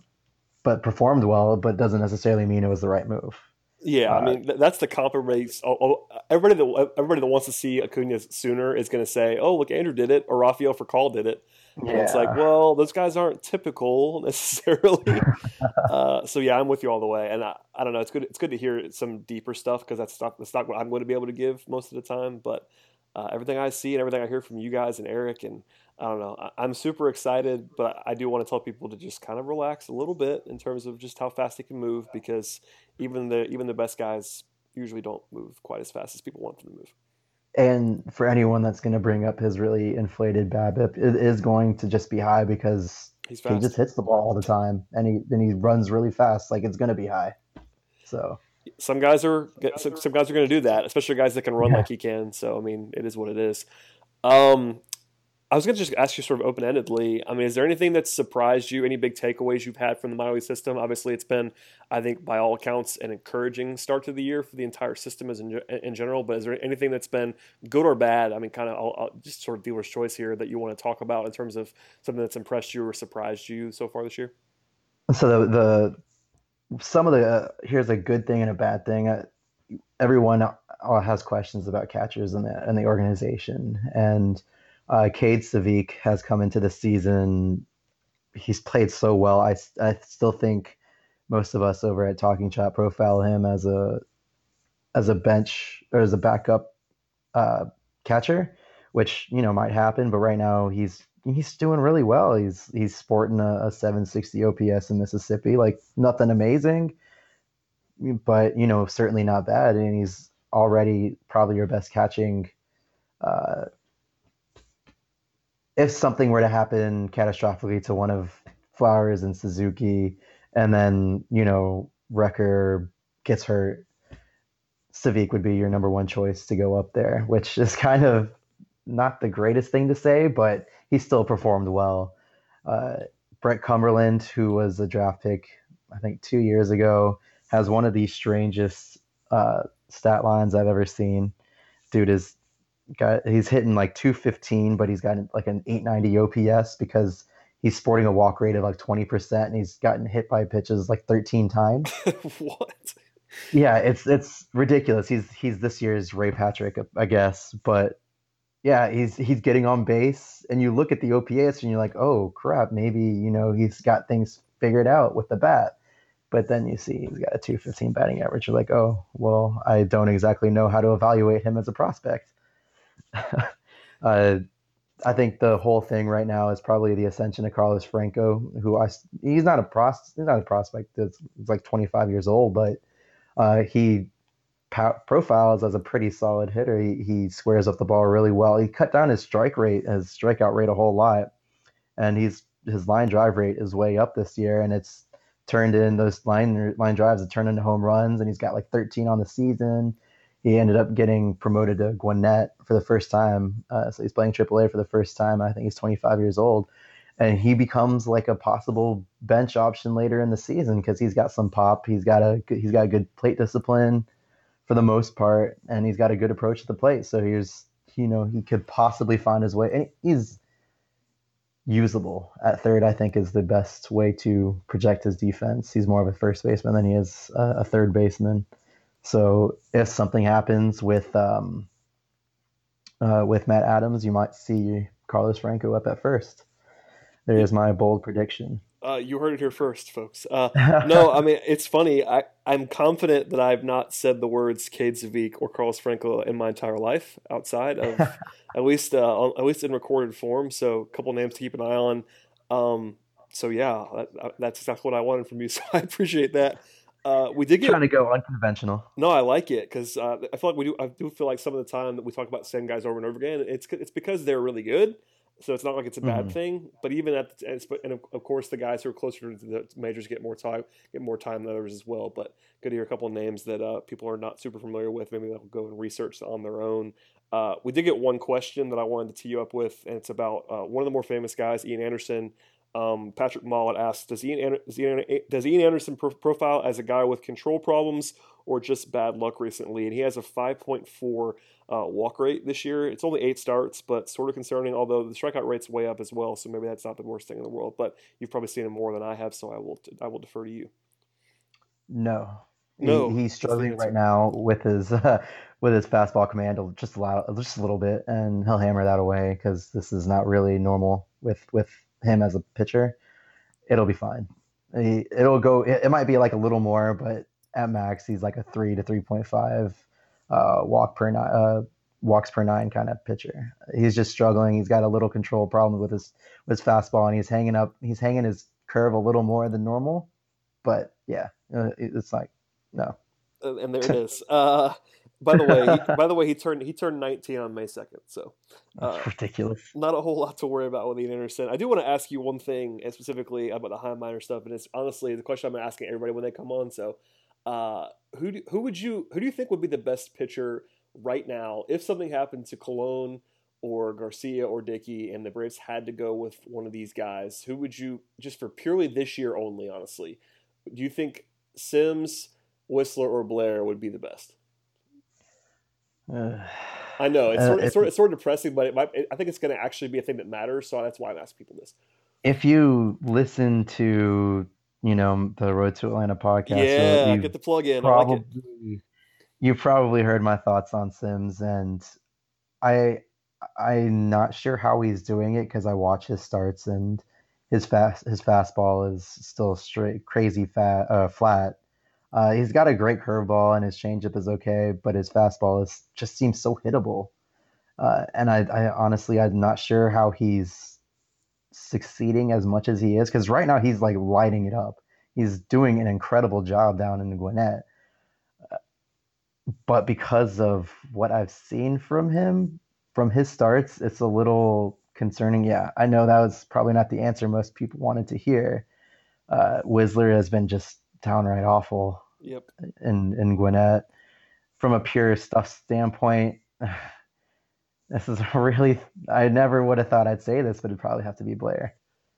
but performed well, but doesn't necessarily mean it was the right move. Yeah, uh, I mean that's the compromise. Oh, oh, everybody that everybody that wants to see Acuna sooner is going to say, "Oh, look, Andrew did it," or Rafael Furcal did it. And yeah. it's like, well, those guys aren't typical necessarily. uh, so yeah, I'm with you all the way. And I, I don't know, it's good. It's good to hear some deeper stuff because that's not that's not what I'm going to be able to give most of the time. But uh, everything I see and everything I hear from you guys and Eric and I don't know. I'm super excited, but I do want to tell people to just kind of relax a little bit in terms of just how fast they can move because even the even the best guys usually don't move quite as fast as people want them to move. And for anyone that's going to bring up his really inflated BABIP, it is going to just be high because he just hits the ball all the time, and he then he runs really fast. Like it's going to be high. So some guys are some, guys are going to do that, especially guys that can run yeah. like he can. So I mean, it is what it is. Um, I was going to just ask you sort of open endedly. I mean, is there anything that surprised you? Any big takeaways you've had from the league system? Obviously, it's been, I think, by all accounts, an encouraging start to the year for the entire system as in, in general. But is there anything that's been good or bad? I mean, kind of I'll, I'll just sort of dealer's choice here that you want to talk about in terms of something that's impressed you or surprised you so far this year. So the, the some of the uh, here's a good thing and a bad thing. Uh, everyone uh, has questions about catchers in the in the organization and uh, Kade Scivicque has come into the season. He's played so well. I, I still think most of us over at Talking Chop profile him as a as a bench or as a backup uh, catcher, which you know might happen. But right now he's he's doing really well. He's he's sporting a, a 760 OPS in Mississippi, like nothing amazing, but you know certainly not bad. And he's already probably your best catching uh, if something were to happen catastrophically to one of Flowers and Suzuki, and then you know Recker gets hurt, Scivicque would be your number one choice to go up there, which is kind of not the greatest thing to say, but he still performed well. Uh, Brett Cumberland, who was a draft pick, I think two years ago, has one of the strangest uh, stat lines I've ever seen. Dude is got he's hitting like 215, but he's got like an 890 OPS because he's sporting a walk rate of like 20% and he's gotten hit by pitches like 13 times. what? Yeah, it's it's ridiculous. He's he's this year's Ray Patrick, I guess, but yeah, he's he's getting on base and you look at the OPS and you're like, "Oh, crap, maybe, you know, he's got things figured out with the bat." But then you see he's got a 215 batting average. You're like, "Oh, well, I don't exactly know how to evaluate him as a prospect." uh, I think the whole thing right now is probably the ascension of Carlos Franco, who I he's not a pros he's not a prospect. It's like 25 years old, but uh, he profiles as a pretty solid hitter. He, he squares up the ball really well. He cut down his strike rate, his strikeout rate a whole lot, and he's his line drive rate is way up this year, and it's turned in those line line drives have turned into home runs, and he's got like 13 on the season he ended up getting promoted to Gwinnett for the first time. Uh, so he's playing AAA for the first time. I think he's 25 years old. and he becomes like a possible bench option later in the season because he's got some pop. He's got a he's got good plate discipline for the most part, and he's got a good approach to the plate. So he's you know he could possibly find his way, and he's usable at third. I think is the best way to project his defense. He's more of a first baseman than he is a, a third baseman. So if something happens with um, uh, with Matt Adams, you might see Carlos Franco up at first. There is my bold prediction. Uh, you heard it here first, folks. Uh, no, I mean it's funny. I, I'm confident that I've not said the words Kade Scivicque or Carlos Franco in my entire life, outside of at least uh, at least in recorded form. So a couple names to keep an eye on. Um, so yeah, that, that's exactly what I wanted from you. So I appreciate that. Uh, we did get trying to go unconventional. No, I like it because uh, I feel like we do. I do feel like some of the time that we talk about same guys over and over again, it's it's because they're really good. So it's not like it's a bad mm-hmm. thing. But even at the, and of course the guys who are closer to the majors get more time get more time than others as well. But good to hear a couple of names that uh, people are not super familiar with. Maybe they'll go and research on their own. Uh, we did get one question that I wanted to tee you up with, and it's about uh, one of the more famous guys, Ian Anderson. Um, Patrick Mollett asks, does Ian, does Ian, does Ian Anderson pro- profile as a guy with control problems or just bad luck recently? And he has a 5.4 uh, walk rate this year. It's only eight starts, but sort of concerning, although the strikeout rate's way up as well. So maybe that's not the worst thing in the world. But you've probably seen him more than I have, so I will I will defer to you. No, no, he, he's struggling right now with his uh, with his fastball command just a lot, just a little bit, and he'll hammer that away because this is not really normal with with him as a pitcher, it'll be fine. He, it'll go. It, it, might be like a little more, but at max, he's like a three to three point five uh, walk per nine, uh, walks per nine kind of pitcher. He's just struggling. He's got a little control problem with his with his fastball, and he's hanging up. He's hanging his curve a little more than normal. But yeah, uh, it's like no. And there it is. Uh, by the way, he, by the way, he turned he turned 19 on May 2nd. So uh, ridiculous. Not a whole lot to worry about with Ian Anderson. I do want to ask you one thing specifically about the high minor stuff, and it's honestly the question I'm asking everybody when they come on. So, uh, who do, who would you who do you think would be the best pitcher right now if something happened to Colon or Garcia or Dickey and the Braves had to go with one of these guys? Who would you just for purely this year only? Honestly, do you think Sims, Wisler, or Blair would be the best? I know it's, uh, sort, it's, sort, it's sort of depressing, but it might, I think it's going to actually be a thing that matters. So that's why I'm asking people this. If you listen to you know the Road to Atlanta podcast, yeah, get the plug in. Probably, like you probably heard my thoughts on Sims, and I I'm not sure how he's doing it because I watch his starts and his fast his fastball is still straight crazy fat uh, flat uh, he's got a great curveball and his changeup is okay, but his fastball is just seems so hittable. Uh, and I, I, honestly, I'm not sure how he's succeeding as much as he is because right now he's like lighting it up. He's doing an incredible job down in the Gwinnett. Uh, but because of what I've seen from him, from his starts, it's a little concerning. Yeah, I know that was probably not the answer most people wanted to hear. Uh, Wisler has been just downright awful. Yep. In in Gwinnett, from a pure stuff standpoint, this is really. I never would have thought I'd say this, but it'd probably have to be Blair.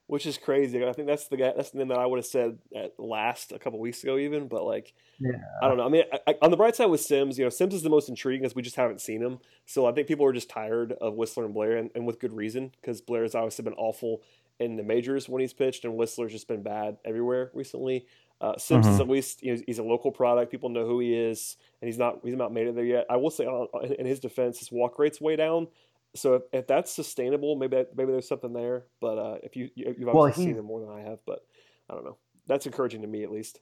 Which is crazy. I think that's the guy. That's the name that I would have said at last a couple weeks ago, even. But like, yeah. I don't know. I mean, I, on the bright side with Sims, you know, Sims is the most intriguing because we just haven't seen him. So I think people are just tired of Wisler and Blair, and, and with good reason, because Blair has obviously been awful in the majors when he's pitched, and Wisler's just been bad everywhere recently. Uh, Sims mm-hmm. at least you know, he's a local product. People know who he is, and he's not he's not made it there yet. I will say, uh, in his defense, his walk rate's way down. So if, if that's sustainable, maybe maybe there's something there. But uh, if you you've obviously well, seen him more than I have, but I don't know. That's encouraging to me at least.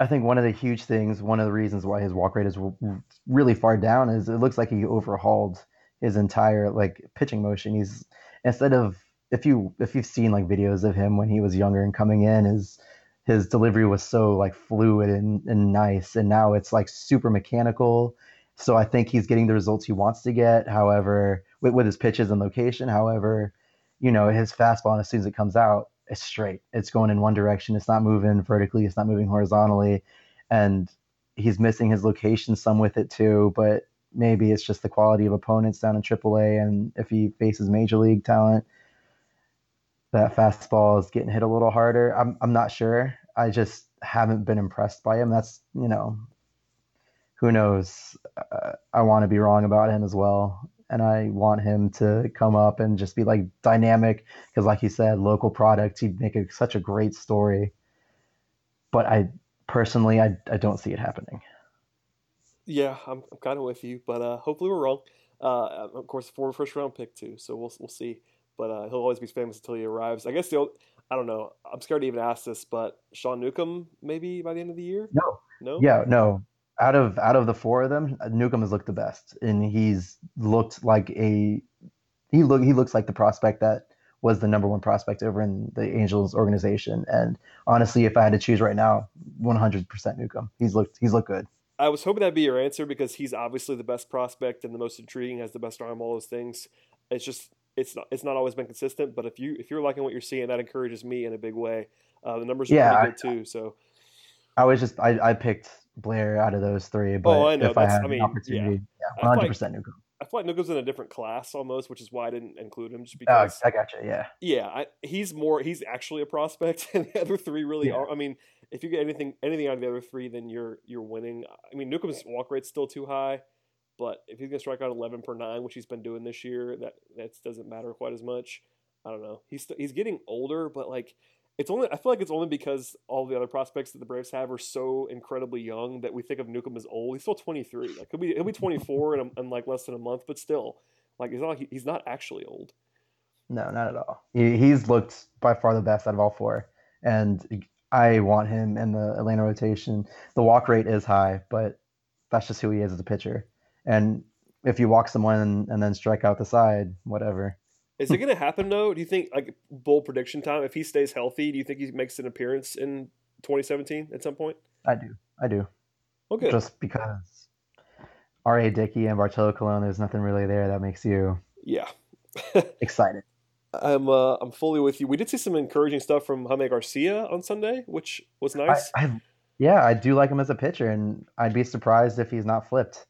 I think one of the huge things, one of the reasons why his walk rate is really far down is it looks like he overhauled his entire like pitching motion. He's instead of if you if you've seen like videos of him when he was younger and coming in, is his delivery was so like fluid and, and nice and now it's like super mechanical. So i think he's getting the results he wants to get however with, with his pitches and location however you know his fastball as soon as it comes out it's straight. It's going in one direction. It's not moving vertically. It's not moving horizontally. And he's missing his location some with it too. But maybe it's just the quality of opponents down in AAA and if he faces major league talent that fastball is getting hit a little harder. I'm I'm not sure. I just haven't been impressed by him. That's you know, who knows? Uh, I want to be wrong about him as well, and I want him to come up and just be like dynamic because, like you said, local product. He'd make a, such a great story. But I personally, I I don't see it happening. Yeah, I'm, I'm kind of with you, but uh, hopefully we're wrong. Uh, of course, former first round pick too, so we'll we'll see. But uh, he'll always be famous until he arrives. I guess the I don't know. I'm scared to even ask this, but Sean Newcomb maybe by the end of the year. No, no, yeah, no. Out of out of the four of them, Newcomb has looked the best, and he's looked like a he look he looks like the prospect that was the number one prospect over in the Angels organization. And honestly, if I had to choose right now, 100% Newcomb. He's looked he's looked good. I was hoping that'd be your answer because he's obviously the best prospect and the most intriguing, has the best arm, all those things. It's just it's not it's not always been consistent. But if you if you're liking what you're seeing, that encourages me in a big way. Uh, the numbers are yeah, pretty good too. So I was just I, I picked Blair out of those three, but oh, I know. if That's, I had I mean, an opportunity, yeah, 100 percent Newcomb. I feel like Newcomb's in a different class almost, which is why I didn't include him. Just oh, because oh, I gotcha, yeah, yeah, I, he's more he's actually a prospect, and the other three really yeah. are. I mean, if you get anything anything out of the other three, then you're you're winning. I mean, Newcomb's walk rate's still too high, but if he's gonna strike out 11 per nine, which he's been doing this year, that that doesn't matter quite as much. I don't know. He's he's getting older, but like it's only I feel like it's only because all the other prospects that the Braves have are so incredibly young that we think of Newcomb as old. He's still 23. Like he'll be he'll be 24 in, in like less than a month, but still, like he's not he's not actually old. No, not at all. He, he's looked by far the best out of all four, and I want him in the Atlanta rotation. The walk rate is high, but that's just who he is as a pitcher. And if you walk someone and, and then strike out the side, whatever. Is it going to happen though? Do you think like bull prediction time? If he stays healthy, do you think he makes an appearance in 2017 at some point? I do. I do. Okay. Just because R.A. Dickey and Bartolo Colon, there's nothing really there that makes you yeah excited. I'm uh, I'm fully with you. We did see some encouraging stuff from Jaime Garcia on Sunday, which was nice. I, I, yeah, I do like him as a pitcher, and I'd be surprised if he's not flipped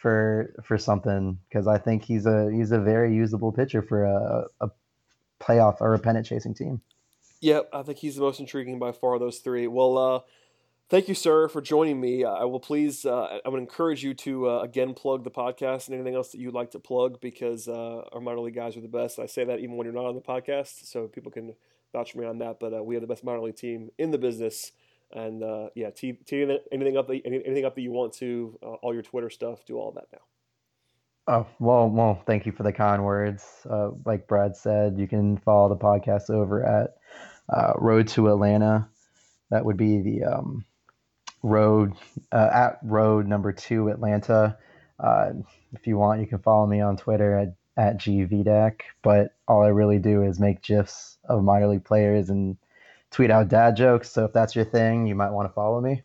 for for something because I think he's a he's a very usable pitcher for a, a playoff or a pennant chasing team. Yep, I think he's the most intriguing by far those three. Well, uh, thank you, sir, for joining me. I will please, uh, I would encourage you to uh, again plug the podcast and anything else that you'd like to plug because uh, our minor league guys are the best. I say that even when you're not on the podcast, so people can vouch for me on that. But uh, we have the best minor league team in the business. And uh, yeah, tee, tee anything up that anything up that you want to, uh, all your Twitter stuff, do all that now. Oh well, well, thank you for the kind words. Uh, like Brad said, you can follow the podcast over at uh, Road to Atlanta. That would be the um, road uh, at Road Number Two Atlanta. Uh, if you want, you can follow me on Twitter at at gvdak. But all I really do is make gifs of minor league players and tweet out dad jokes. So if that's your thing, you might want to follow me.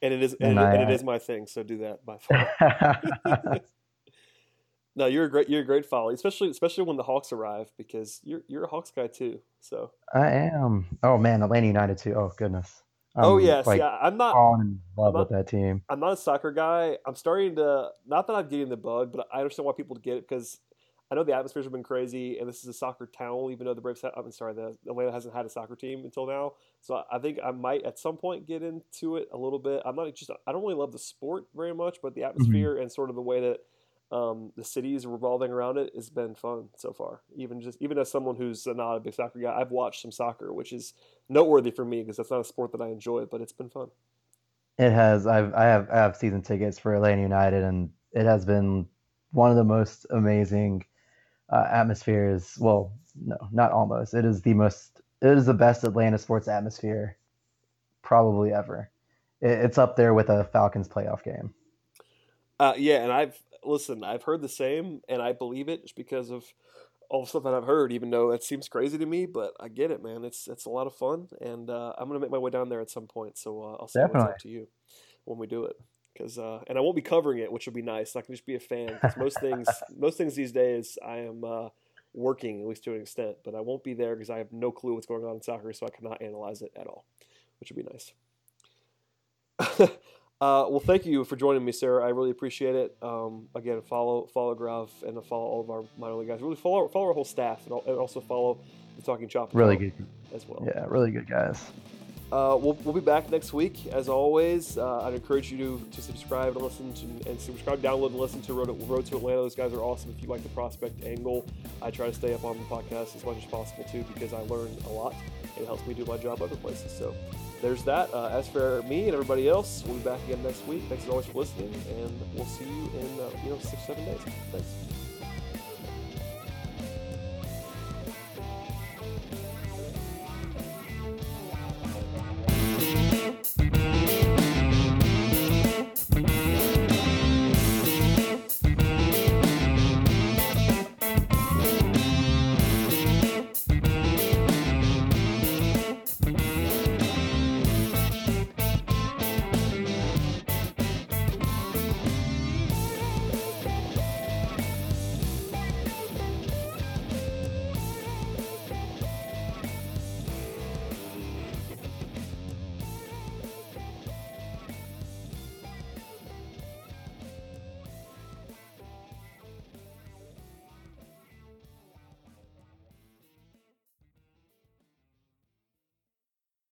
And it is, and, and, I, and it is my thing. So do that by far. no, you're a great, you're a great follow, especially, especially when the Hawks arrive because you're, you're a Hawks guy too. So I am. Oh man, Atlanta United too. Oh goodness. I'm, oh yes, like, yeah. I'm not in love not, with that team. I'm not a soccer guy. I'm starting to not that I'm getting the bug, but I understand why people get it because I know the atmospheres have been crazy, and this is a soccer town, even though the Braves. Have, I'm sorry, the Atlanta hasn't had a soccer team until now. So I think I might at some point get into it a little bit. I'm not just. I don't really love the sport very much, but the mm-hmm. atmosphere mm-hmm. and sort of the way that um, the is revolving around it has been fun so far. Even just even as someone who's not a big soccer guy, I've watched some soccer, which is noteworthy for me because that's not a sport that I enjoy, but it's been fun. It has. I've I have I have season tickets for Atlanta United, and it has been one of the most amazing uh, atmosphere is well, no, not almost. It is the most. It is the best Atlanta sports atmosphere, probably ever. It, it's up there with a Falcons playoff game. Uh, yeah, and I've listen. I've heard the same, and I believe it just because of all the stuff that I've heard. Even though it seems crazy to me, but I get it, man. It's it's a lot of fun, and uh, I'm gonna make my way down there at some point. So uh, I'll say what's up to you when we do it because uh, and I won't be covering it, which will be nice. I can just be a fan because most things, most things these days, I am uh, working at least to an extent, but I won't be there because I have no clue what's going on in soccer, so I cannot analyze it at all, which would be nice. Uh, well, thank you for joining me, Sarah. I really appreciate it. Um, again, follow follow Grav and follow all of our minor league guys. Really follow follow our whole staff and, and also follow the Talking Chop. Really good as well. Yeah, really good guys. Uh, we'll, we'll be back next week. As always, uh, I'd encourage you to, to subscribe and listen to, and subscribe, download, and listen to Road, Road to Atlanta. Those guys are awesome. If you like the prospect angle, I try to stay up on the podcast as much as possible too because I learn a lot. It helps me do my job other places. So there's that. Uh, as for me and everybody else, we'll be back again next week. Thanks as always for listening, and we'll see you in uh, you know six seven days. Thanks.